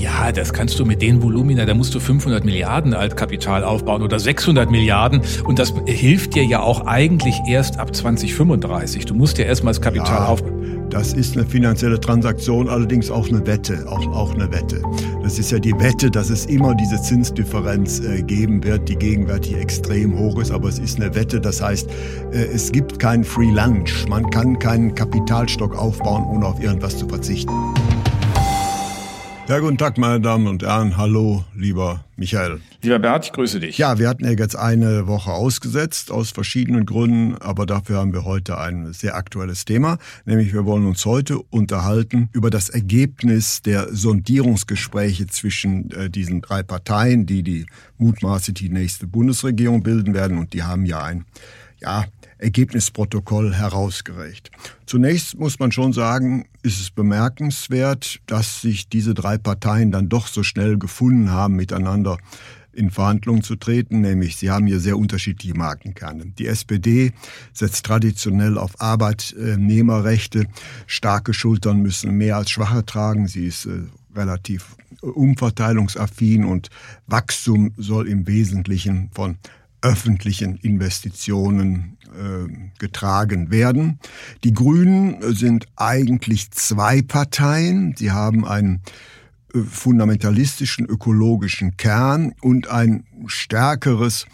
Ja, das kannst du mit den Volumina, da musst du 500 Milliarden Altkapital aufbauen oder 600 Milliarden und das hilft dir ja auch eigentlich erst ab 2035. Du musst ja erstmal das Kapital ja, aufbauen. Das ist eine finanzielle Transaktion, allerdings auch eine Wette, auch, auch eine Wette. Das ist ja die Wette, dass es immer diese Zinsdifferenz äh, geben wird, die gegenwärtig extrem hoch ist, aber es ist eine Wette, das heißt, äh, es gibt keinen Free Lunch. Man kann keinen Kapitalstock aufbauen, ohne auf irgendwas zu verzichten. Ja, guten Tag, meine Damen und Herren. Hallo, lieber Michael. Lieber Bert, ich grüße dich. Ja, wir hatten ja jetzt eine Woche ausgesetzt, aus verschiedenen Gründen, aber dafür haben wir heute ein sehr aktuelles Thema, nämlich wir wollen uns heute unterhalten über das Ergebnis der Sondierungsgespräche zwischen äh, diesen drei Parteien, die die mutmaßlich die nächste Bundesregierung bilden werden und die haben ja ein ja, Ergebnisprotokoll herausgereicht. Zunächst muss man schon sagen, ist es bemerkenswert, dass sich diese drei Parteien dann doch so schnell gefunden haben, miteinander in Verhandlungen zu treten, nämlich sie haben hier sehr unterschiedliche Markenkerne. Die SPD setzt traditionell auf Arbeitnehmerrechte. Starke Schultern müssen mehr als schwache tragen. Sie ist äh, relativ umverteilungsaffin und Wachstum soll im Wesentlichen von öffentlichen Investitionen äh, getragen werden. Die Grünen sind eigentlich zwei Parteien. Sie haben einen äh, fundamentalistischen ökologischen Kern und ein stärkeres,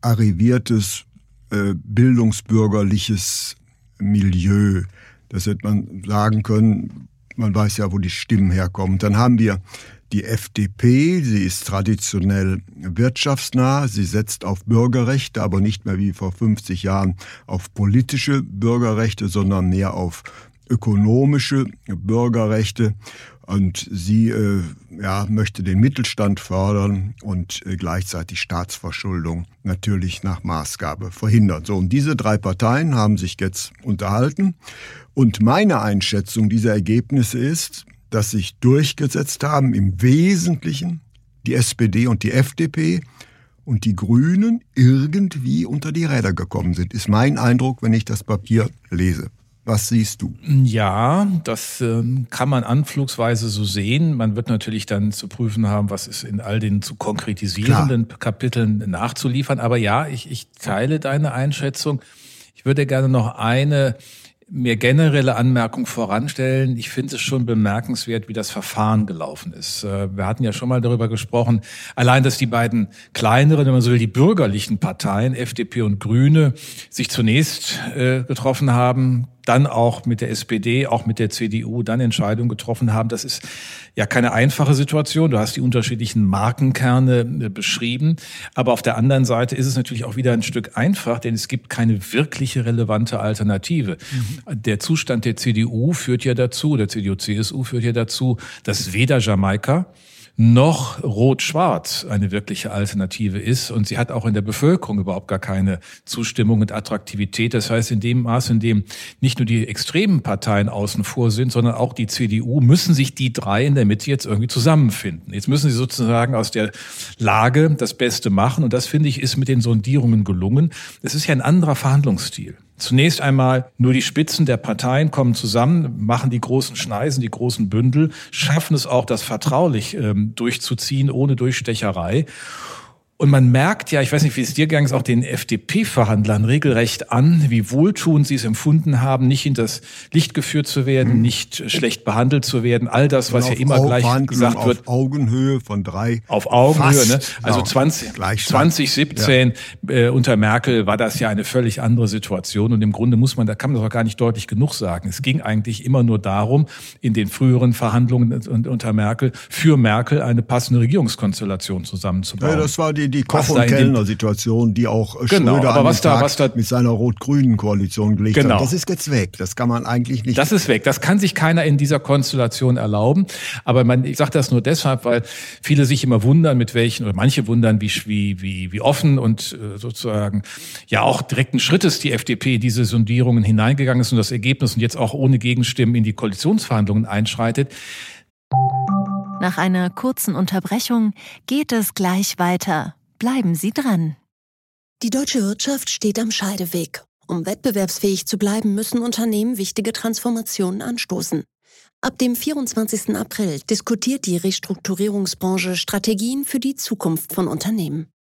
arriviertes, äh, bildungsbürgerliches Milieu. Das hätte man sagen können. Man weiß ja, wo die Stimmen herkommen. Dann haben wir die FDP, sie ist traditionell wirtschaftsnah, sie setzt auf Bürgerrechte, aber nicht mehr wie vor 50 Jahren auf politische Bürgerrechte, sondern mehr auf ökonomische Bürgerrechte. Und sie äh, ja, möchte den Mittelstand fördern und äh, gleichzeitig Staatsverschuldung natürlich nach Maßgabe verhindern. So, und diese drei Parteien haben sich jetzt unterhalten. Und meine Einschätzung dieser Ergebnisse ist, dass sich durchgesetzt haben, im Wesentlichen die SPD und die FDP und die Grünen irgendwie unter die Räder gekommen sind, ist mein Eindruck, wenn ich das Papier lese. Was siehst du? Ja, das äh, kann man anflugsweise so sehen. Man wird natürlich dann zu prüfen haben, was ist in all den zu konkretisierenden Klar. Kapiteln nachzuliefern. Aber ja, ich, ich teile deine Einschätzung. Ich würde gerne noch eine mir generelle Anmerkung voranstellen. Ich finde es schon bemerkenswert, wie das Verfahren gelaufen ist. Äh, wir hatten ja schon mal darüber gesprochen, allein, dass die beiden kleineren, wenn man so will, die bürgerlichen Parteien, FDP und Grüne, sich zunächst äh, getroffen haben, dann auch mit der SPD, auch mit der CDU dann Entscheidungen getroffen haben. Das ist ja keine einfache Situation. Du hast die unterschiedlichen Markenkerne äh, beschrieben. Aber auf der anderen Seite ist es natürlich auch wieder ein Stück einfach, denn es gibt keine wirkliche relevante Alternative. Mhm. Der Zustand der CDU führt ja dazu, der CDU-CSU führt ja dazu, dass weder Jamaika noch Rot-Schwarz eine wirkliche Alternative ist. Und sie hat auch in der Bevölkerung überhaupt gar keine Zustimmung und Attraktivität. Das heißt, in dem Maß, in dem nicht nur die extremen Parteien außen vor sind, sondern auch die CDU, müssen sich die drei in der Mitte jetzt irgendwie zusammenfinden. Jetzt müssen sie sozusagen aus der Lage das Beste machen. Und das, finde ich, ist mit den Sondierungen gelungen. Es ist ja ein anderer Verhandlungsstil. Zunächst einmal nur die Spitzen der Parteien kommen zusammen, machen die großen Schneisen, die großen Bündel, schaffen es auch, das vertraulich ähm, durchzuziehen, ohne Durchstecherei. Und man merkt ja, ich weiß nicht, wie es dir gegangen ist, auch den FDP-Verhandlern regelrecht an, wie wohltuend sie es empfunden haben, nicht in das Licht geführt zu werden, mhm. nicht schlecht behandelt zu werden. All das, was ja immer gleich gesagt wird. Auf Augenhöhe von drei. Auf Augenhöhe, ne? Also 20, 2017 ja. äh, unter Merkel war das ja eine völlig andere Situation. Und im Grunde muss man, da kann man doch gar nicht deutlich genug sagen. Es ging eigentlich immer nur darum, in den früheren Verhandlungen unter Merkel, für Merkel eine passende Regierungskonstellation zusammenzubauen. Ja, das war die die, die Koch- und Kellner-Situation, die auch genau, Schröder aber was da, was da, mit seiner rot-grünen Koalition gelegt genau. hat. Das ist jetzt weg. Das kann man eigentlich nicht. Das ist weg. Das kann sich keiner in dieser Konstellation erlauben. Aber man, ich sage das nur deshalb, weil viele sich immer wundern, mit welchen, oder manche wundern, wie, wie, wie, wie offen und äh, sozusagen ja auch direkten Schrittes die FDP in diese Sondierungen hineingegangen ist und das Ergebnis und jetzt auch ohne Gegenstimmen in die Koalitionsverhandlungen einschreitet. Nach einer kurzen Unterbrechung geht es gleich weiter. Bleiben Sie dran. Die deutsche Wirtschaft steht am Scheideweg. Um wettbewerbsfähig zu bleiben, müssen Unternehmen wichtige Transformationen anstoßen. Ab dem 24. April diskutiert die Restrukturierungsbranche Strategien für die Zukunft von Unternehmen.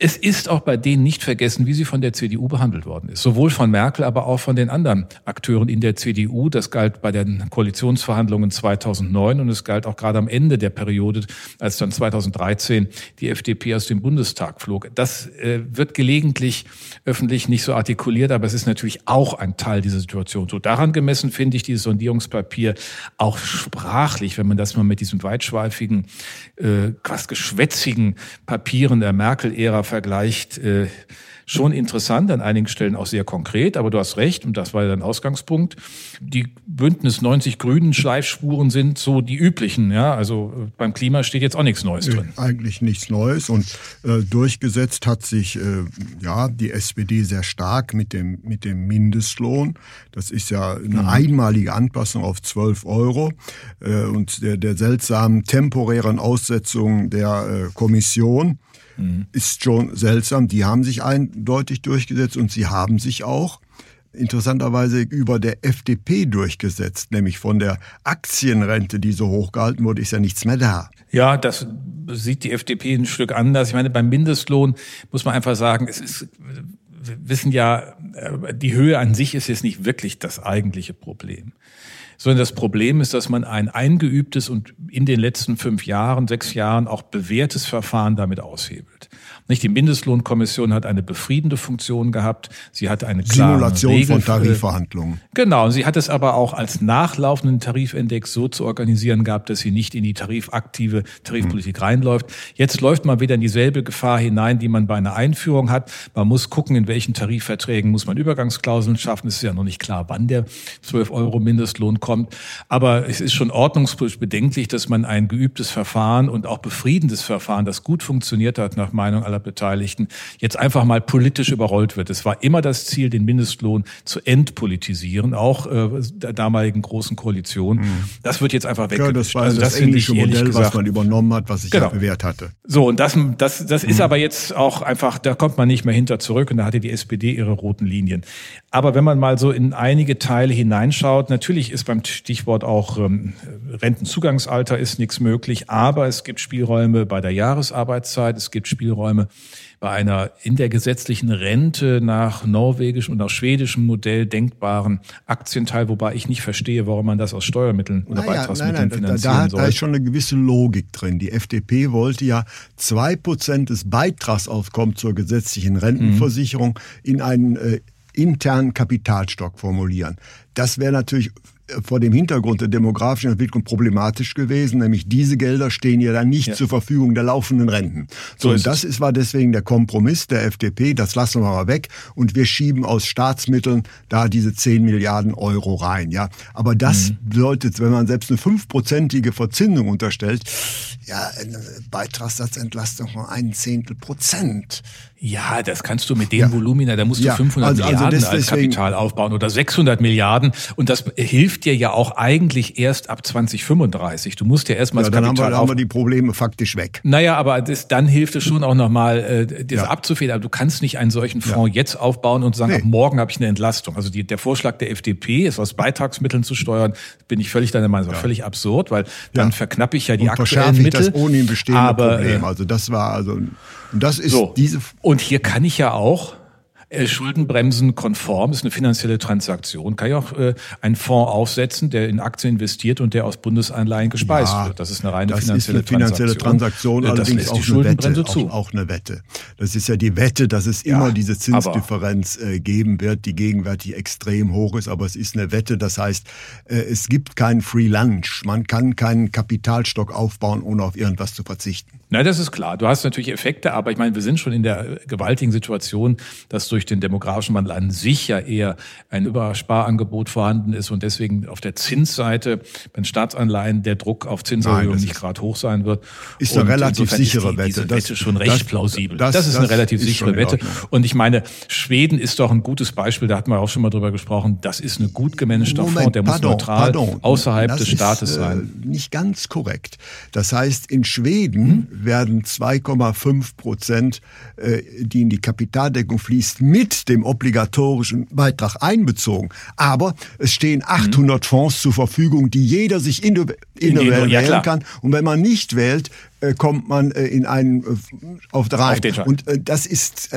Es ist auch bei denen nicht vergessen, wie sie von der CDU behandelt worden ist. Sowohl von Merkel, aber auch von den anderen Akteuren in der CDU. Das galt bei den Koalitionsverhandlungen 2009 und es galt auch gerade am Ende der Periode, als dann 2013 die FDP aus dem Bundestag flog. Das äh, wird gelegentlich öffentlich nicht so artikuliert, aber es ist natürlich auch ein Teil dieser Situation. So daran gemessen finde ich dieses Sondierungspapier auch sprachlich, wenn man das mal mit diesem weitschweifigen, äh, quasi geschwätzigen Papieren der Merkel-Ära vergleicht, äh, schon interessant, an einigen Stellen auch sehr konkret, aber du hast recht, und das war ja dein Ausgangspunkt. Die Bündnis 90 Grünen Schleifspuren sind so die üblichen, ja. Also äh, beim Klima steht jetzt auch nichts Neues drin. Eigentlich nichts Neues und äh, durchgesetzt hat sich äh, ja die SPD sehr stark mit dem, mit dem Mindestlohn. Das ist ja eine mhm. einmalige Anpassung auf 12 Euro äh, und der, der seltsamen temporären Aussetzung der äh, Kommission mhm. ist schon seltsam. Die haben sich eindeutig durchgesetzt und sie haben sich auch interessanterweise über der FDP durchgesetzt, nämlich von der Aktienrente, die so hochgehalten wurde, ist ja nichts mehr da. Ja, das sieht die FDP ein Stück anders. Ich meine, beim Mindestlohn muss man einfach sagen, es ist, wir wissen ja, äh, die Höhe an sich ist jetzt nicht wirklich das eigentliche Problem sondern das Problem ist, dass man ein eingeübtes und in den letzten fünf Jahren, sechs Jahren auch bewährtes Verfahren damit aushebelt. Nicht die Mindestlohnkommission hat eine befriedende Funktion gehabt. Sie hat eine klare Simulation Regel von Tarifverhandlungen. Genau. Sie hat es aber auch als nachlaufenden Tarifindex so zu organisieren gehabt, dass sie nicht in die tarifaktive Tarifpolitik mhm. reinläuft. Jetzt läuft man wieder in dieselbe Gefahr hinein, die man bei einer Einführung hat. Man muss gucken, in welchen Tarifverträgen muss man Übergangsklauseln schaffen. Es ist ja noch nicht klar, wann der 12 Euro Mindestlohn kommt. Aber es ist schon ordnungspolitisch bedenklich, dass man ein geübtes Verfahren und auch befriedendes Verfahren, das gut funktioniert hat, nach Meinung aller aller Beteiligten jetzt einfach mal politisch überrollt wird. Es war immer das Ziel, den Mindestlohn zu entpolitisieren, auch äh, der damaligen großen Koalition. Mhm. Das wird jetzt einfach weg. Ja, das war also das, das englische Modell, gesagt, was man übernommen hat, was sich genau. ja bewährt hatte. So, und das, das, das mhm. ist aber jetzt auch einfach, da kommt man nicht mehr hinter zurück und da hatte die SPD ihre roten Linien. Aber wenn man mal so in einige Teile hineinschaut, natürlich ist beim Stichwort auch ähm, Rentenzugangsalter ist nichts möglich, aber es gibt Spielräume bei der Jahresarbeitszeit, es gibt Spielräume bei einer in der gesetzlichen Rente nach norwegischem und nach schwedischem Modell denkbaren Aktienteil, wobei ich nicht verstehe, warum man das aus Steuermitteln oder naja, Beitragsmitteln nein, nein, finanzieren da, da, soll. Da ist schon eine gewisse Logik drin. Die FDP wollte ja zwei Prozent des Beitragsaufkommens zur gesetzlichen Rentenversicherung mhm. in einen äh, internen Kapitalstock formulieren. Das wäre natürlich vor dem Hintergrund der demografischen Entwicklung problematisch gewesen, nämlich diese Gelder stehen ja dann nicht ja. zur Verfügung der laufenden Renten. So, so und das ist, war deswegen der Kompromiss der FDP, das lassen wir mal weg und wir schieben aus Staatsmitteln da diese 10 Milliarden Euro rein. Ja, Aber das mhm. bedeutet, wenn man selbst eine fünfprozentige Verzinsung unterstellt, ja, eine Beitragssatzentlastung von ein Zehntel Prozent. Ja, das kannst du mit den ja. Volumina, da musst du ja. 500 also, also Milliarden also als Kapital aufbauen oder 600 Milliarden und das hilft dir ja auch eigentlich erst ab 2035. Du musst ja erstmal ja, das Kapital dann haben wir, die Probleme faktisch weg. Naja, aber das, dann hilft es schon auch nochmal, äh, das ja. abzufedern. Aber du kannst nicht einen solchen Fonds jetzt aufbauen und sagen, nee. ab morgen habe ich eine Entlastung. Also die, der Vorschlag der FDP ist aus Beitragsmitteln zu steuern, bin ich völlig deiner Meinung, völlig absurd, weil dann verknappe ich ja die und aktuellen Mittel. das ohnehin bestehende aber, Problem. Äh, also das war also und das ist so. diese. Und hier kann ich ja auch Schuldenbremsen konform, ist eine finanzielle Transaktion. Kann ich auch äh, einen Fonds aufsetzen, der in Aktien investiert und der aus Bundesanleihen gespeist ja, wird. Das ist eine reine das finanzielle, ist eine finanzielle Transaktion. Transaktion allerdings auch eine Wette, zu. Auch, auch, eine Wette. Das ist ja die Wette, dass es ja, immer diese Zinsdifferenz äh, geben wird, die gegenwärtig extrem hoch ist. Aber es ist eine Wette. Das heißt, äh, es gibt keinen Free Lunch. Man kann keinen Kapitalstock aufbauen, ohne auf irgendwas zu verzichten. Na, das ist klar. Du hast natürlich Effekte, aber ich meine, wir sind schon in der gewaltigen Situation, dass durch den demografischen Wandel an sich ja eher ein Übersparangebot vorhanden ist und deswegen auf der Zinsseite bei Staatsanleihen der Druck auf Zinserhöhung nicht gerade hoch sein wird. Ist eine relativ sichere ist die, Wette. Diese Wette schon recht das, plausibel. Das, das, ist eine relativ sichere Wette. Und ich meine, Schweden ist doch ein gutes Beispiel, da hatten wir auch schon mal drüber gesprochen. Das ist eine gut gemanagter Moment, Fonds, der pardon, muss neutral pardon. außerhalb das des Staates ist, äh, sein. Nicht ganz korrekt. Das heißt, in Schweden hm? werden 2,5 Prozent, äh, die in die Kapitaldeckung fließt, mit dem obligatorischen Beitrag einbezogen. Aber es stehen 800 mhm. Fonds zur Verfügung, die jeder sich individuell ja, wählen kann. Und wenn man nicht wählt, äh, kommt man äh, in einen auf drei. Auf und das ist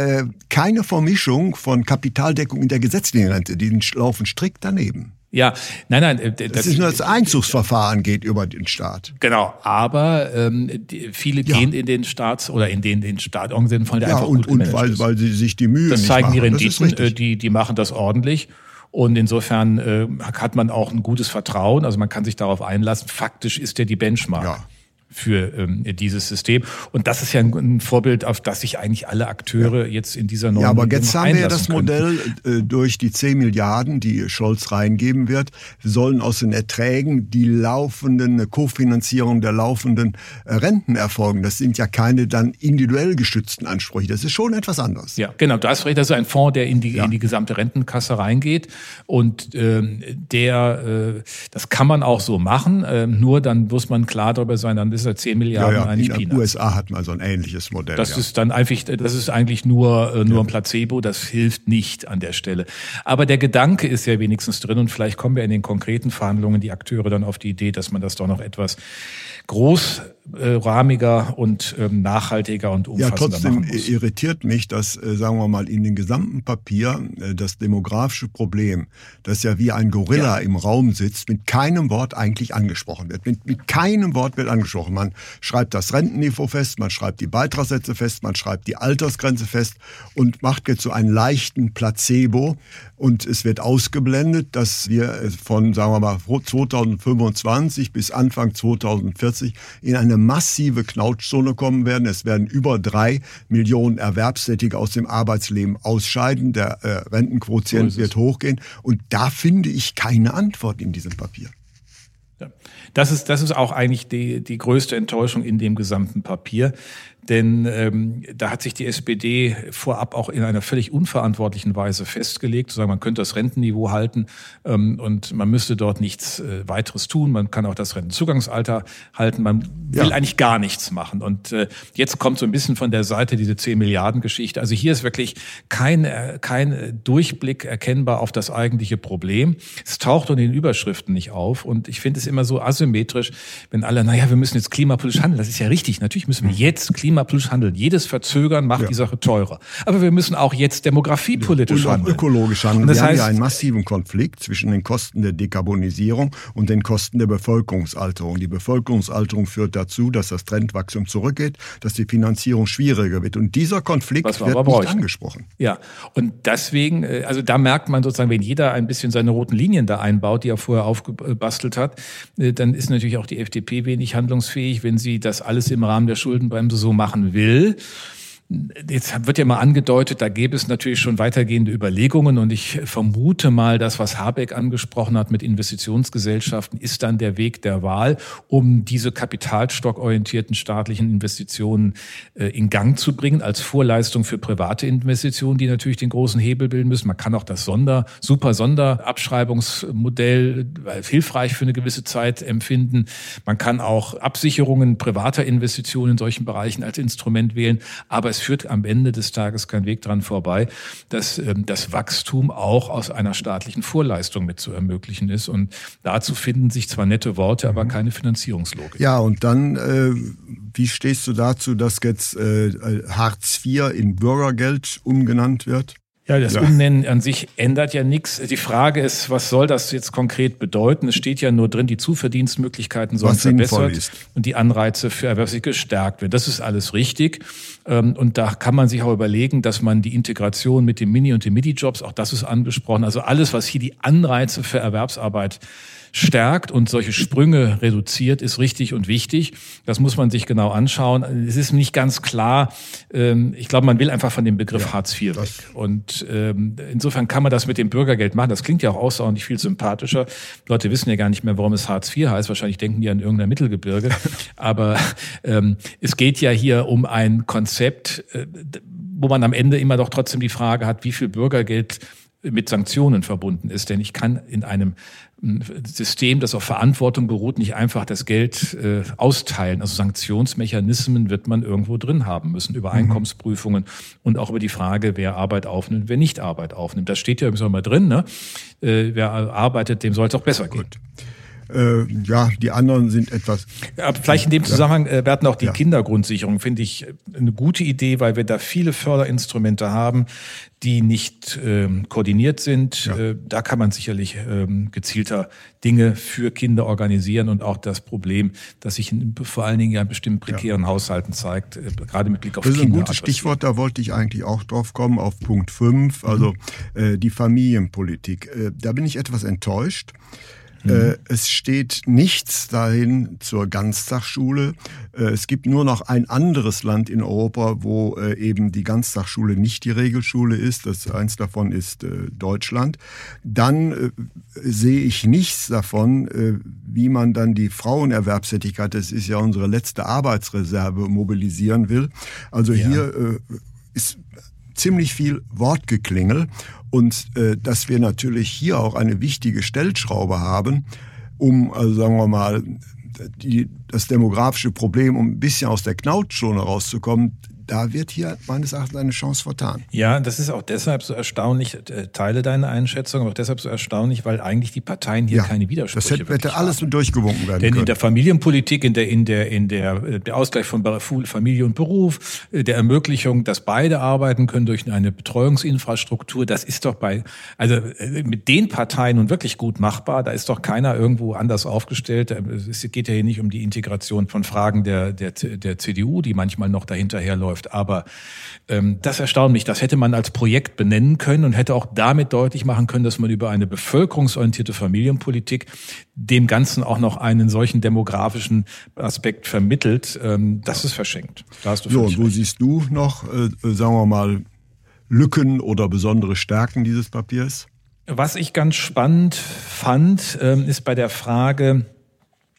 keine Vermischung von Kapitaldeckung in der gesetzlichen Rente. Die laufen strikt daneben. Ja, nein, nein. Äh, das, das ist nur das Einzugsverfahren geht über den Staat. Genau, aber ähm, die, viele ja. gehen in den Staats- oder in den, den Staatorganisationen von der ja, einfach und, gut und weil, weil sie sich die Mühe Das zeigen machen. die Renditen, äh, die, die machen das ordentlich. Und insofern äh, hat man auch ein gutes Vertrauen, also man kann sich darauf einlassen. Faktisch ist der die Benchmark. Ja für ähm, dieses System. Und das ist ja ein, ein, Vorbild, auf das sich eigentlich alle Akteure jetzt in dieser neuen Ja, aber jetzt haben wir ja das Modell äh, durch die 10 Milliarden, die Scholz reingeben wird, sollen aus den Erträgen die laufenden Kofinanzierung der laufenden äh, Renten erfolgen. Das sind ja keine dann individuell gestützten Ansprüche. Das ist schon etwas anderes. Ja, genau. Da ist recht. Das ist ein Fonds, der in die, ja. in die gesamte Rentenkasse reingeht. Und ähm, der, äh, das kann man auch so machen. Äh, nur dann muss man klar darüber sein, dann ist ist ja 10 Milliarden ja, ja, eigentlich in den USA hat man so ein ähnliches Modell. Das ja. ist dann einfach, das ist eigentlich nur, äh, nur ein Placebo, das hilft nicht an der Stelle. Aber der Gedanke ist ja wenigstens drin und vielleicht kommen wir in den konkreten Verhandlungen die Akteure dann auf die Idee, dass man das doch noch etwas großrahmiger und ähm, nachhaltiger und umfassender ja, trotzdem irritiert mich, dass, äh, sagen wir mal, in dem gesamten Papier äh, das demografische Problem, das ja wie ein Gorilla ja. im Raum sitzt, mit keinem Wort eigentlich angesprochen wird. Mit, mit keinem Wort wird angesprochen. Man schreibt das Rentenniveau fest, man schreibt die Beitragssätze fest, man schreibt die Altersgrenze fest und macht jetzt so einen leichten Placebo. Und es wird ausgeblendet, dass wir von, sagen wir mal, 2025 bis Anfang 2040 in eine massive Knautschzone kommen werden. Es werden über drei Millionen Erwerbstätige aus dem Arbeitsleben ausscheiden. Der äh, Rentenquotient so wird hochgehen. Und da finde ich keine Antwort in diesem Papier. Ja. Das ist, das ist auch eigentlich die, die größte Enttäuschung in dem gesamten Papier. Denn ähm, da hat sich die SPD vorab auch in einer völlig unverantwortlichen Weise festgelegt, zu sagen, man könnte das Rentenniveau halten ähm, und man müsste dort nichts äh, weiteres tun. Man kann auch das Rentenzugangsalter halten. Man will ja. eigentlich gar nichts machen. Und äh, jetzt kommt so ein bisschen von der Seite diese 10 Milliarden Geschichte. Also hier ist wirklich kein, äh, kein Durchblick erkennbar auf das eigentliche Problem. Es taucht unter den Überschriften nicht auf. Und ich finde es immer so asymmetrisch, wenn alle, naja, wir müssen jetzt klimapolitisch handeln. Das ist ja richtig. Natürlich müssen wir jetzt klimapolitisch klimapolitisch handeln. Jedes Verzögern macht ja. die Sache teurer. Aber wir müssen auch jetzt demografiepolitisch und handeln. ökologisch handeln. das wir heißt, haben ja einen massiven Konflikt zwischen den Kosten der Dekarbonisierung und den Kosten der Bevölkerungsalterung. Die Bevölkerungsalterung führt dazu, dass das Trendwachstum zurückgeht, dass die Finanzierung schwieriger wird. Und dieser Konflikt wird nicht angesprochen. Ja, und deswegen, äh, also da merkt man sozusagen, wenn jeder ein bisschen seine roten Linien da einbaut, die er vorher aufgebastelt hat, äh, dann ist natürlich auch die FDP wenig handlungsfähig, wenn sie das alles im Rahmen der Schuldenbremse so machen will. Jetzt wird ja mal angedeutet, da gäbe es natürlich schon weitergehende Überlegungen und ich vermute mal, das, was Habeck angesprochen hat mit Investitionsgesellschaften, ist dann der Weg der Wahl, um diese kapitalstockorientierten staatlichen Investitionen äh, in Gang zu bringen, als Vorleistung für private Investitionen, die natürlich den großen Hebel bilden müssen. Man kann auch das Sonder, super Sonderabschreibungsmodell hilfreich für eine gewisse Zeit empfinden. Man kann auch Absicherungen privater Investitionen in solchen Bereichen als Instrument wählen, aber es führt am Ende des Tages kein Weg dran vorbei, dass ähm, das Wachstum auch aus einer staatlichen Vorleistung mit zu ermöglichen ist. Und dazu finden sich zwar nette Worte, aber mhm. keine Finanzierungslogik. Ja, und dann, äh, wie stehst du dazu, dass jetzt äh, Hartz IV in Bürgergeld umgenannt wird? Ja, das ja. Umnennen an sich ändert ja nichts. Die Frage ist, was soll das jetzt konkret bedeuten? Es steht ja nur drin, die Zuverdienstmöglichkeiten sollen was verbessert und die Anreize für Erwerbsliche gestärkt werden. Das ist alles richtig. Ähm, und da kann man sich auch überlegen, dass man die Integration mit den Mini- und den Midi-Jobs, auch das ist angesprochen, also alles, was hier die Anreize für Erwerbsarbeit stärkt und solche Sprünge reduziert, ist richtig und wichtig. Das muss man sich genau anschauen. Es ist nicht ganz klar. Ähm, ich glaube, man will einfach von dem Begriff ja, Hartz IV weg. Und ähm, insofern kann man das mit dem Bürgergeld machen. Das klingt ja auch außerordentlich viel sympathischer. Leute wissen ja gar nicht mehr, warum es Hartz IV heißt. Wahrscheinlich denken die an irgendein Mittelgebirge. Aber ähm, es geht ja hier um ein Konzept, äh, wo man am Ende immer doch trotzdem die Frage hat, wie viel Bürgergeld mit Sanktionen verbunden ist. Denn ich kann in einem System, das auf Verantwortung beruht, nicht einfach das Geld äh, austeilen. Also Sanktionsmechanismen wird man irgendwo drin haben müssen, über mhm. Einkommensprüfungen und auch über die Frage, wer Arbeit aufnimmt, wer nicht Arbeit aufnimmt. Das steht ja übrigens auch mal drin. Ne? Äh, wer arbeitet, dem soll es auch besser gehen. Gut. Äh, ja, die anderen sind etwas. Aber vielleicht in dem Zusammenhang, äh, hatten auch die ja. Kindergrundsicherung, finde ich eine gute Idee, weil wir da viele Förderinstrumente haben, die nicht ähm, koordiniert sind. Ja. Äh, da kann man sicherlich ähm, gezielter Dinge für Kinder organisieren und auch das Problem, das sich in, vor allen Dingen ja in bestimmten prekären ja. Haushalten zeigt, äh, gerade mit Blick auf Kinder. Das ist ein gutes Stichwort, da wollte ich eigentlich auch drauf kommen, auf Punkt 5, also mhm. äh, die Familienpolitik. Äh, da bin ich etwas enttäuscht. Mhm. Äh, es steht nichts dahin zur Ganztagsschule. Äh, es gibt nur noch ein anderes Land in Europa, wo äh, eben die Ganztagsschule nicht die Regelschule ist. Das eins davon ist Deutschland. Dann sehe ich nichts davon, wie man dann die Frauenerwerbstätigkeit, das ist ja unsere letzte Arbeitsreserve, mobilisieren will. Also ja. hier ist ziemlich viel Wortgeklingel und äh, dass wir natürlich hier auch eine wichtige Stellschraube haben, um, also sagen wir mal, die, das demografische Problem, um ein bisschen aus der Knautschone rauszukommen, da wird hier meines Erachtens eine Chance vertan. Ja, das ist auch deshalb so erstaunlich, äh, teile deine Einschätzung, aber auch deshalb so erstaunlich, weil eigentlich die Parteien hier ja, keine Widersprüche Das hätte, hätte alles durchgewunken werden Denn können. in der Familienpolitik, in der, in der, in der, äh, der Ausgleich von Familie und Beruf, äh, der Ermöglichung, dass beide arbeiten können durch eine Betreuungsinfrastruktur, das ist doch bei, also mit den Parteien nun wirklich gut machbar. Da ist doch keiner irgendwo anders aufgestellt. Es geht ja hier nicht um die Integration von Fragen der, der, der CDU, die manchmal noch dahinterherläuft läuft. Aber ähm, das erstaunt mich. Das hätte man als Projekt benennen können und hätte auch damit deutlich machen können, dass man über eine bevölkerungsorientierte Familienpolitik dem Ganzen auch noch einen solchen demografischen Aspekt vermittelt. Ähm, das ist verschenkt. Da hast du so, wo recht. siehst du noch, äh, sagen wir mal, Lücken oder besondere Stärken dieses Papiers? Was ich ganz spannend fand, ähm, ist bei der Frage,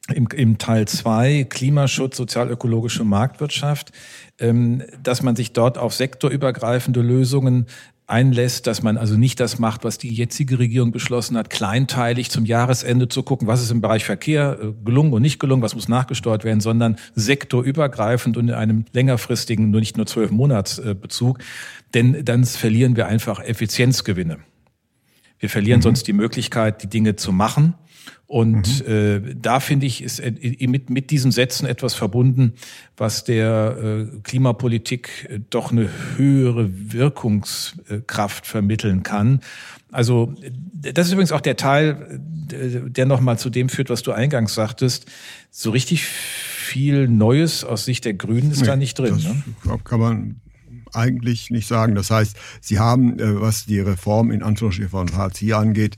im, im Teil 2 Klimaschutz, sozialökologische Marktwirtschaft, ähm, dass man sich dort auf sektorübergreifende Lösungen einlässt, dass man also nicht das macht, was die jetzige Regierung beschlossen hat, kleinteilig zum Jahresende zu gucken, was ist im Bereich Verkehr äh, gelungen und nicht gelungen, was muss nachgesteuert werden, sondern sektorübergreifend und in einem längerfristigen, nur nicht nur zwölf Monatsbezug, denn dann verlieren wir einfach Effizienzgewinne. Wir verlieren mhm. sonst die Möglichkeit, die Dinge zu machen und mhm. äh, da finde ich, ist äh, mit, mit diesen Sätzen etwas verbunden, was der äh, Klimapolitik äh, doch eine höhere Wirkungskraft vermitteln kann. Also das ist übrigens auch der Teil, der nochmal zu dem führt, was du eingangs sagtest. So richtig viel Neues aus Sicht der Grünen ist nee, da nicht drin. Das ne? kann man eigentlich nicht sagen. Das heißt, Sie haben, äh, was die Reform in Anführungsstrichen von Hartz IV angeht,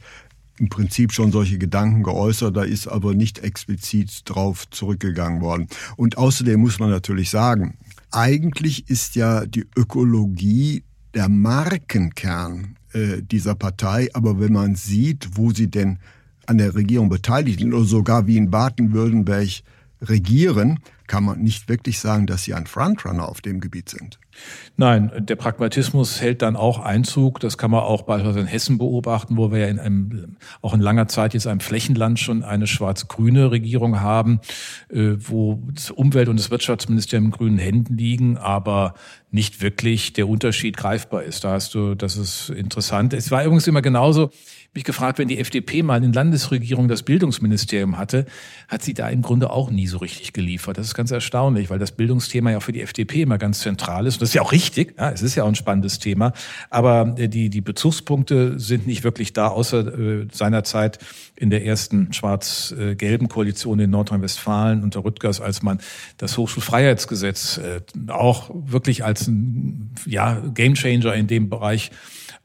im Prinzip schon solche Gedanken geäußert, da ist aber nicht explizit drauf zurückgegangen worden. Und außerdem muss man natürlich sagen, eigentlich ist ja die Ökologie der Markenkern äh, dieser Partei, aber wenn man sieht, wo sie denn an der Regierung beteiligt sind oder sogar wie in Baden-Württemberg regieren, kann man nicht wirklich sagen, dass sie ein Frontrunner auf dem Gebiet sind. Nein, der Pragmatismus hält dann auch Einzug. Das kann man auch beispielsweise in Hessen beobachten, wo wir ja in einem, auch in langer Zeit jetzt einem Flächenland schon eine schwarz-grüne Regierung haben, äh, wo das Umwelt- und das Wirtschaftsministerium in grünen Händen liegen, aber nicht wirklich der Unterschied greifbar ist. Da hast du, das ist interessant. Es war übrigens immer genauso, mich gefragt, wenn die FDP mal in Landesregierung das Bildungsministerium hatte, hat sie da im Grunde auch nie so richtig geliefert. Das ist ganz erstaunlich, weil das Bildungsthema ja für die FDP immer ganz zentral ist. Das ist ja auch richtig, ja, es ist ja auch ein spannendes Thema, aber äh, die, die Bezugspunkte sind nicht wirklich da, außer äh, seinerzeit in der ersten schwarz-gelben Koalition in Nordrhein-Westfalen unter Rüttgers, als man das Hochschulfreiheitsgesetz äh, auch wirklich als ein ja, Gamechanger in dem Bereich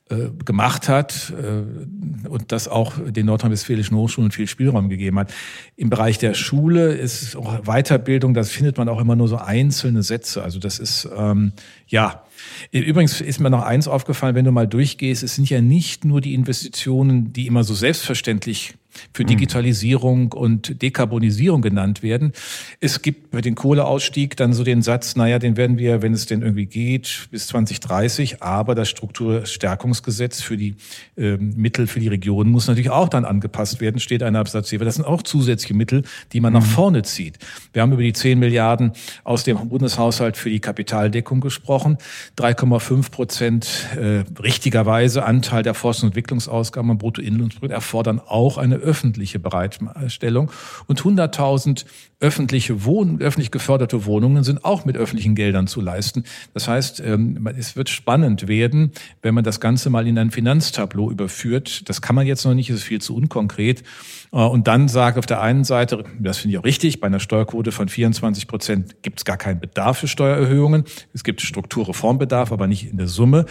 äh, gemacht hat äh, und das auch den nordrhein-westfälischen Hochschulen viel Spielraum gegeben hat. Im Bereich der Schule ist auch Weiterbildung, das findet man auch immer nur so einzelne Sätze. Also das ist ähm, ja. Übrigens ist mir noch eins aufgefallen, wenn du mal durchgehst, es sind ja nicht nur die Investitionen, die immer so selbstverständlich für hm. Digitalisierung und Dekarbonisierung genannt werden. Es gibt bei den Kohleausstieg dann so den Satz, naja, den werden wir, wenn es denn irgendwie geht, bis 2030, aber das Strukturstärkungsgesetz für die äh, Mittel für die Region muss natürlich auch dann angepasst werden, steht ein Absatz hier. Das sind auch zusätzliche Mittel, die man mhm. nach hm. vorne zieht. Wir haben über die 10 Milliarden aus dem Bundeshaushalt für die Kapitaldeckung gesprochen. 3,5 Prozent äh, richtigerweise Anteil der Forschungs- und Entwicklungsausgaben am Bruttoinlandsprodukt erfordern auch eine öffentliche Bereitstellung. Und 100.000 öffentliche Wohn öffentlich geförderte Wohnungen sind auch mit öffentlichen Geldern zu leisten. Das heißt, ähm, es wird spannend werden, wenn man das Ganze mal in ein Finanztableau überführt. Das kann man jetzt noch nicht, ist viel zu unkonkret. Äh, und dann sagt auf der einen Seite, das finde ich auch richtig, bei einer Steuerquote von 24 Prozent gibt es gar keinen Bedarf für Steuererhöhungen. Es gibt Strukturreformbedarf, aber nicht in der Summe.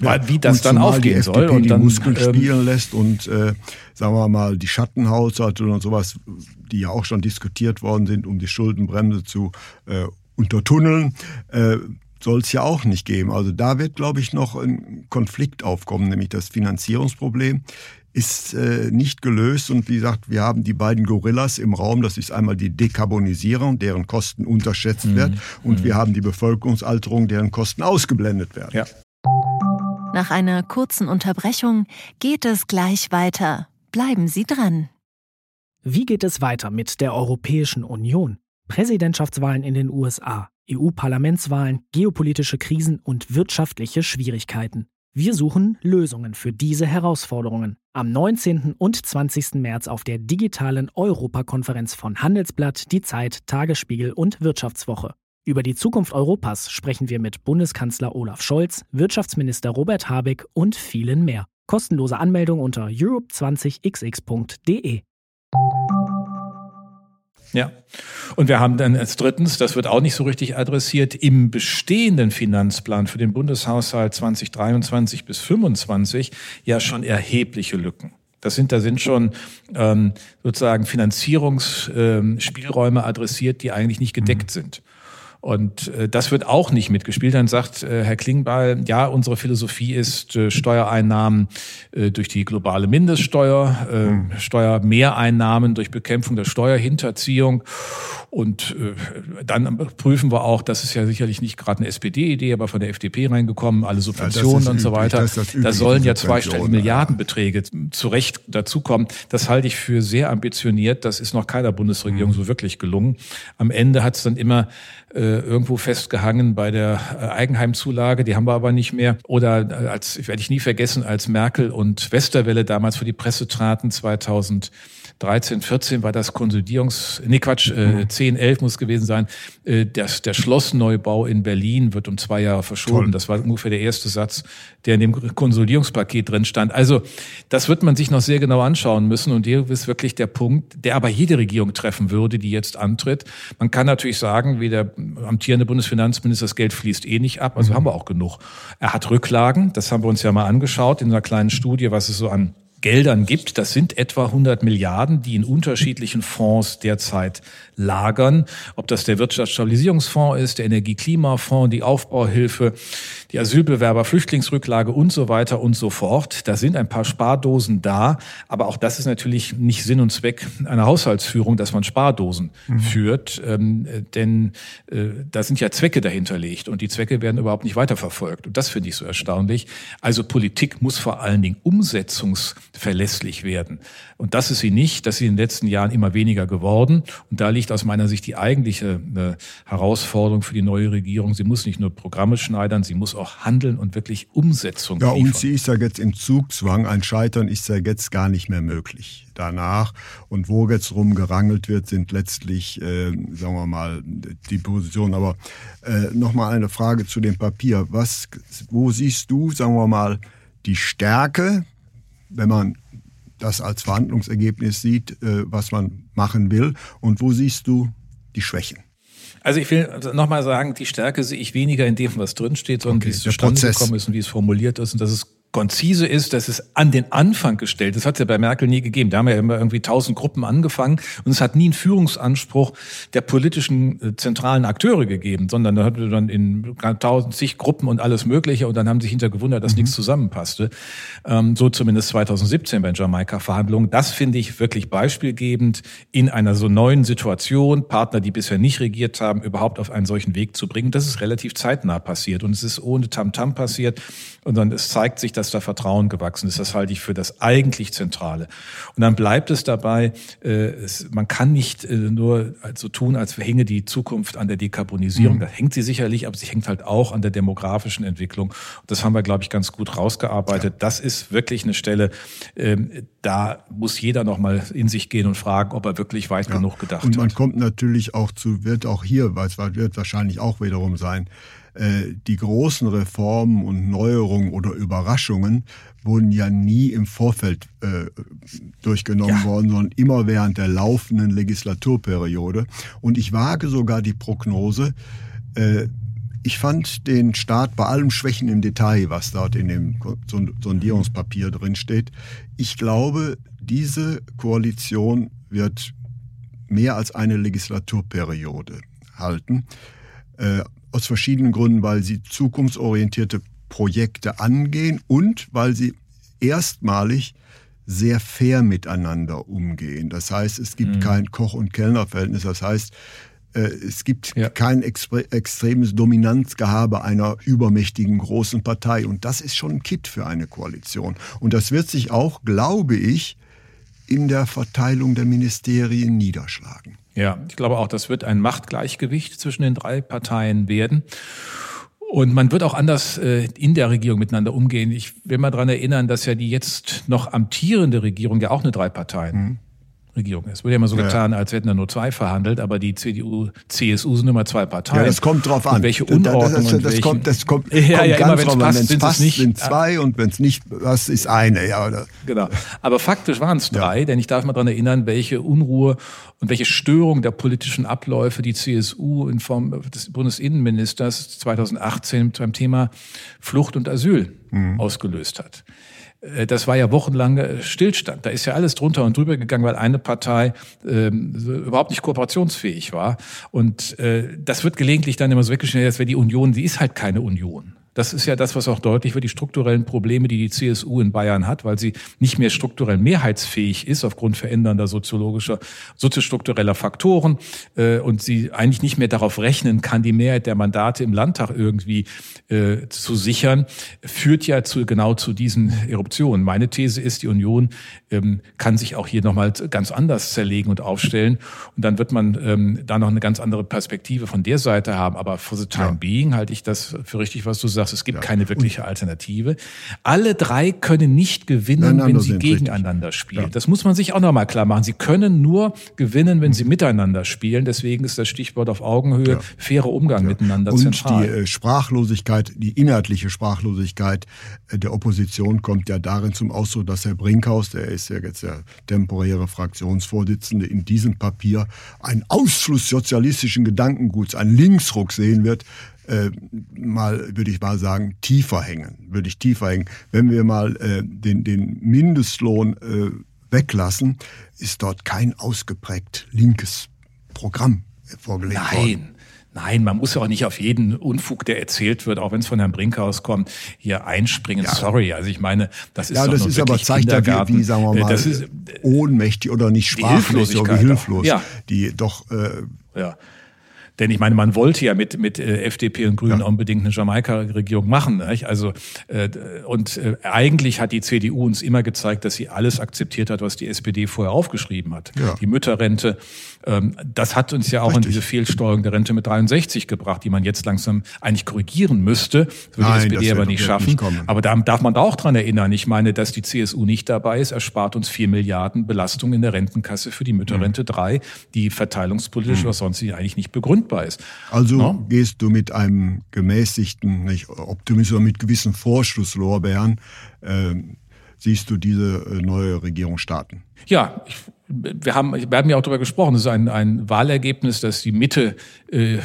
Ja, wie das dann aufgehen soll und die dann Muskeln ähm, spielen lässt und äh, sagen wir mal die Schattenhaushalte und sowas, die ja auch schon diskutiert worden sind, um die Schuldenbremse zu äh, untertunneln. Äh, soll es ja auch nicht geben. Also da wird, glaube ich, noch ein Konflikt aufkommen, nämlich das Finanzierungsproblem ist äh, nicht gelöst. Und wie gesagt, wir haben die beiden Gorillas im Raum. Das ist einmal die Dekarbonisierung, deren Kosten unterschätzt mhm. werden. Und mhm. wir haben die Bevölkerungsalterung, deren Kosten ausgeblendet werden. Ja. Nach einer kurzen Unterbrechung geht es gleich weiter. Bleiben Sie dran. Wie geht es weiter mit der Europäischen Union? Präsidentschaftswahlen in den USA, EU-Parlamentswahlen, geopolitische Krisen und wirtschaftliche Schwierigkeiten. Wir suchen Lösungen für diese Herausforderungen. Am 19. und 20. März auf der digitalen Europakonferenz von Handelsblatt, Die Zeit, Tagesspiegel und Wirtschaftswoche. Über die Zukunft Europas sprechen wir mit Bundeskanzler Olaf Scholz, Wirtschaftsminister Robert Habeck und vielen mehr. Kostenlose Anmeldung unter europe20xx.de. Ja. Und wir haben dann als drittens, das wird auch nicht so richtig adressiert, im bestehenden Finanzplan für den Bundeshaushalt 2023 bis 2025 ja schon erhebliche Lücken. Das sind, da sind schon ähm, sozusagen Finanzierungsspielräume ähm, adressiert, die eigentlich nicht gedeckt mhm. sind. Und äh, das wird auch nicht mitgespielt. Dann sagt äh, Herr Klingbeil, ja, unsere Philosophie ist äh, Steuereinnahmen äh, durch die globale Mindeststeuer, äh, mhm. Steuermehreinnahmen durch Bekämpfung der Steuerhinterziehung. Und äh, dann prüfen wir auch, das ist ja sicherlich nicht gerade eine SPD-Idee, aber von der FDP reingekommen, alle Subventionen ja, und so weiter. Das da sollen ja zweistellige Milliardenbeträge zu Recht dazukommen. Das halte ich für sehr ambitioniert. Das ist noch keiner Bundesregierung mhm. so wirklich gelungen. Am Ende hat es dann immer äh, irgendwo festgehangen bei der äh, Eigenheimzulage, die haben wir aber nicht mehr. Oder äh, als, werde ich nie vergessen, als Merkel und Westerwelle damals für die Presse traten, 2000 13, 14 war das Konsolidierungs, nee Quatsch, äh, 10, mhm. 11 muss gewesen sein. Äh, das, der Schlossneubau in Berlin wird um zwei Jahre verschoben. Toll. Das war ungefähr der erste Satz, der in dem Konsolidierungspaket drin stand. Also das wird man sich noch sehr genau anschauen müssen. Und hier ist wirklich der Punkt, der aber jede Regierung treffen würde, die jetzt antritt. Man kann natürlich sagen, wie der amtierende Bundesfinanzminister, das Geld fließt eh nicht ab. Also mhm. haben wir auch genug. Er hat Rücklagen, das haben wir uns ja mal angeschaut in einer kleinen Studie, was es so an Geldern gibt. Das sind etwa 100 Milliarden, die in unterschiedlichen Fonds derzeit lagern. Ob das der Wirtschaftsstabilisierungsfonds ist, der Energieklimafonds, die Aufbauhilfe, die Asylbewerber, Flüchtlingsrücklage und so weiter und so fort. Da sind ein paar Spardosen da. Aber auch das ist natürlich nicht Sinn und Zweck einer Haushaltsführung, dass man Spardosen mhm. führt. Ähm, denn äh, da sind ja Zwecke dahinterlegt und die Zwecke werden überhaupt nicht weiterverfolgt. Und das finde ich so erstaunlich. Also Politik muss vor allen Dingen Umsetzungs verlässlich werden. Und das ist sie nicht, das ist sie in den letzten Jahren immer weniger geworden. Und da liegt aus meiner Sicht die eigentliche äh, Herausforderung für die neue Regierung. Sie muss nicht nur Programme schneidern, sie muss auch handeln und wirklich Umsetzung Ja, liefern. und sie ist ja jetzt im Zugzwang. Ein Scheitern ist ja jetzt gar nicht mehr möglich danach. Und wo jetzt rumgerangelt wird, sind letztlich, äh, sagen wir mal, die Positionen. Aber äh, nochmal eine Frage zu dem Papier. Was, wo siehst du, sagen wir mal, die Stärke, wenn man das als Verhandlungsergebnis sieht, äh, was man machen will? Und wo siehst du die Schwächen? Also ich will nochmal sagen, die Stärke sehe ich weniger in dem, was drinsteht, sondern okay, wie es zustande gekommen ist und wie es formuliert ist. Und das ist konzise ist, dass es an den Anfang gestellt ist. Das hat es ja bei Merkel nie gegeben. Da haben ja immer irgendwie tausend Gruppen angefangen und es hat nie einen Führungsanspruch der politischen äh, zentralen Akteure gegeben, sondern da hatte dann in tausend zig Gruppen und alles Mögliche und dann haben sich hinter gewundert, dass mhm. nichts zusammenpasste. Ähm, so zumindest 2017 bei Jamaika-Verhandlungen. Das finde ich wirklich beispielgebend in einer so neuen Situation, Partner, die bisher nicht regiert haben, überhaupt auf einen solchen Weg zu bringen. Das ist relativ zeitnah passiert und es ist ohne Tamtam -Tam passiert und dann es zeigt sich, dass da Vertrauen gewachsen ist. Das halte ich für das eigentlich Zentrale. Und dann bleibt es dabei, äh, es, man kann nicht äh, nur so tun, als hänge die Zukunft an der Dekarbonisierung. Mhm. Da hängt sie sicherlich, aber sie hängt halt auch an der demografischen Entwicklung. Und das haben wir, glaube ich, ganz gut rausgearbeitet. Ja. Das ist wirklich eine Stelle, ähm, da muss jeder noch mal in sich gehen und fragen, ob er wirklich weit ja. genug gedacht hat. Und man hat. kommt natürlich auch zu, wird auch hier, weil es wird wahrscheinlich auch wiederum sein, die großen Reformen und Neuerungen oder Überraschungen wurden ja nie im Vorfeld äh, durchgenommen ja. worden, sondern immer während der laufenden Legislaturperiode. Und ich wage sogar die Prognose, äh, ich fand den Staat bei allem Schwächen im Detail, was dort in dem Sondierungspapier drin steht, ich glaube, diese Koalition wird mehr als eine Legislaturperiode halten. Äh, aus verschiedenen Gründen, weil sie zukunftsorientierte Projekte angehen und weil sie erstmalig sehr fair miteinander umgehen. Das heißt, es gibt mhm. kein Koch- und Kellnerverhältnis. Das heißt, äh, es gibt ja. kein extremes Dominanzgehabe einer übermächtigen großen Partei. Und das ist schon ein Kit für eine Koalition. Und das wird sich auch, glaube ich, in der Verteilung der Ministerien niederschlagen. Ja, ich glaube auch, das wird ein Machtgleichgewicht zwischen den drei Parteien werden. Und man wird auch anders äh, in der Regierung miteinander umgehen. Ich will mal dran erinnern, dass ja die jetzt noch amtierende Regierung ja auch eine Drei-Parteien. Mhm. Regierung ist. Wird ja immer so getan, als hätten da nur zwei verhandelt, aber die CDU, CSU sind immer zwei Parteien. Ja, das kommt drauf an. Und welche Unordnung das, das, das, das kommt, das kommt, ja, kommt ja, ganz immer, drauf an. Wenn es passt, nicht, sind zwei und wenn es nicht passt, ist eine. Ja, oder? Genau. Aber faktisch waren es drei, denn ich darf mal daran erinnern, welche Unruhe und welche Störung der politischen Abläufe die CSU in Form des Bundesinnenministers 2018 beim Thema Flucht und Asyl mhm. ausgelöst hat. Äh, das war ja wochenlang äh, Stillstand. Da ist ja alles drunter und drüber gegangen, weil eine Partei ähm, überhaupt nicht kooperationsfähig war. Und äh, das wird gelegentlich dann immer so weggeschnitten, als wäre die Union, die ist halt keine Union. Das ist ja das, was auch deutlich wird, die strukturellen Probleme, die die CSU in Bayern hat, weil sie nicht mehr strukturell mehrheitsfähig ist aufgrund verändernder soziologischer, soziostruktureller Faktoren äh, und sie eigentlich nicht mehr darauf rechnen kann, die Mehrheit der Mandate im Landtag irgendwie äh, zu sichern, führt ja zu, genau zu diesen Eruptionen. Meine These ist, die Union ähm, kann sich auch hier nochmal ganz anders zerlegen und aufstellen und dann wird man ähm, da noch eine ganz andere Perspektive von der Seite haben. Aber for the time ja. being halte ich das für richtig, was du sagst sagst, es gibt ja. keine wirkliche Alternative. Alle drei können nicht gewinnen, wenn sie gegeneinander richtig. spielen. Ja. Das muss man sich auch nochmal klar machen. Sie können nur gewinnen, wenn sie mhm. miteinander spielen. Deswegen ist das Stichwort auf Augenhöhe, ja. fairer Umgang miteinander Und zentral. die äh, Sprachlosigkeit, die inhaltliche Sprachlosigkeit äh, der Opposition kommt ja darin zum Ausdruck, dass Herr Brinkhaus, der ist ja jetzt der temporäre Fraktionsvorsitzende, in diesem Papier einen Ausschluss sozialistischen Gedankenguts, einen Linksruck sehen wird, äh, mal, würde ich mal sagen, tiefer hängen. Würde ich tiefer hängen. Wenn wir mal äh, den, den Mindestlohn äh, weglassen, ist dort kein ausgeprägt linkes Programm vorgelegt Nein. worden. Nein, man muss ja auch nicht auf jeden Unfug, der erzählt wird, auch wenn es von Herrn Brinkhaus kommt, hier einspringen. Ja. Sorry, also ich meine, das ist ja, das ist aber zeigt ja, wie, wie, sagen wir äh, mal, das ist, ohnmächtig oder nicht sprachlos oder hilflos, ja. die doch äh, ja. Denn ich meine, man wollte ja mit, mit äh, FDP und Grünen ja. unbedingt eine Jamaika-Regierung machen. Nicht? Also, äh, und äh, eigentlich hat die CDU uns immer gezeigt, dass sie alles akzeptiert hat, was die SPD vorher aufgeschrieben hat. Ja. Die Mütterrente, ähm, das hat uns ja auch Richtig. in diese Fehlsteuerung der Rente mit 63 gebracht, die man jetzt langsam eigentlich korrigieren müsste. Das würde die SPD aber nicht schaffen. Nicht aber da darf man da auch dran erinnern. Ich meine, dass die CSU nicht dabei ist, erspart uns vier Milliarden Belastung in der Rentenkasse für die Mütterrente mhm. drei, die verteilungspolitisch mhm. oder sonst eigentlich nicht begründbar ist. Also no? gehst du mit einem gemäßigten nicht, Optimismus, mit gewissen Vorschusslorbeeren, äh, siehst du diese äh, neue Regierung starten? Ja, ich wir haben, wir haben ja auch darüber gesprochen, es ist ein, ein Wahlergebnis, das die Mitte äh, äh,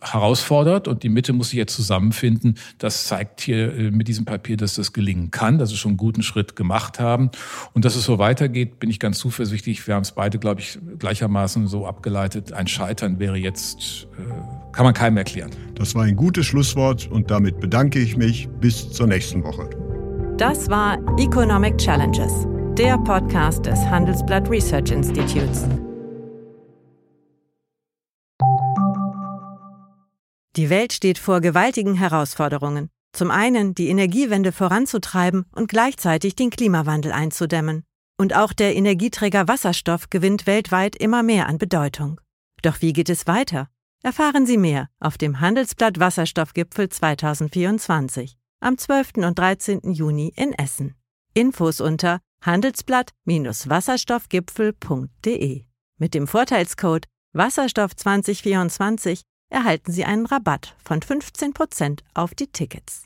herausfordert und die Mitte muss sich jetzt zusammenfinden. Das zeigt hier äh, mit diesem Papier, dass das gelingen kann, dass sie schon einen guten Schritt gemacht haben. Und dass es so weitergeht, bin ich ganz zuversichtlich. Wir haben es beide, glaube ich, gleichermaßen so abgeleitet. Ein Scheitern wäre jetzt, äh, kann man keinem erklären. Das war ein gutes Schlusswort und damit bedanke ich mich. Bis zur nächsten Woche. Das war Economic Challenges der Podcast des Handelsblatt Research Institutes. Die Welt steht vor gewaltigen Herausforderungen. Zum einen die Energiewende voranzutreiben und gleichzeitig den Klimawandel einzudämmen. Und auch der Energieträger Wasserstoff gewinnt weltweit immer mehr an Bedeutung. Doch wie geht es weiter? Erfahren Sie mehr auf dem Handelsblatt Wasserstoffgipfel 2024 am 12. und 13. Juni in Essen. Infos unter handelsblatt-wasserstoffgipfel.de. Mit dem Vorteilscode Wasserstoff 2024 erhalten Sie einen Rabatt von 15% auf die Tickets.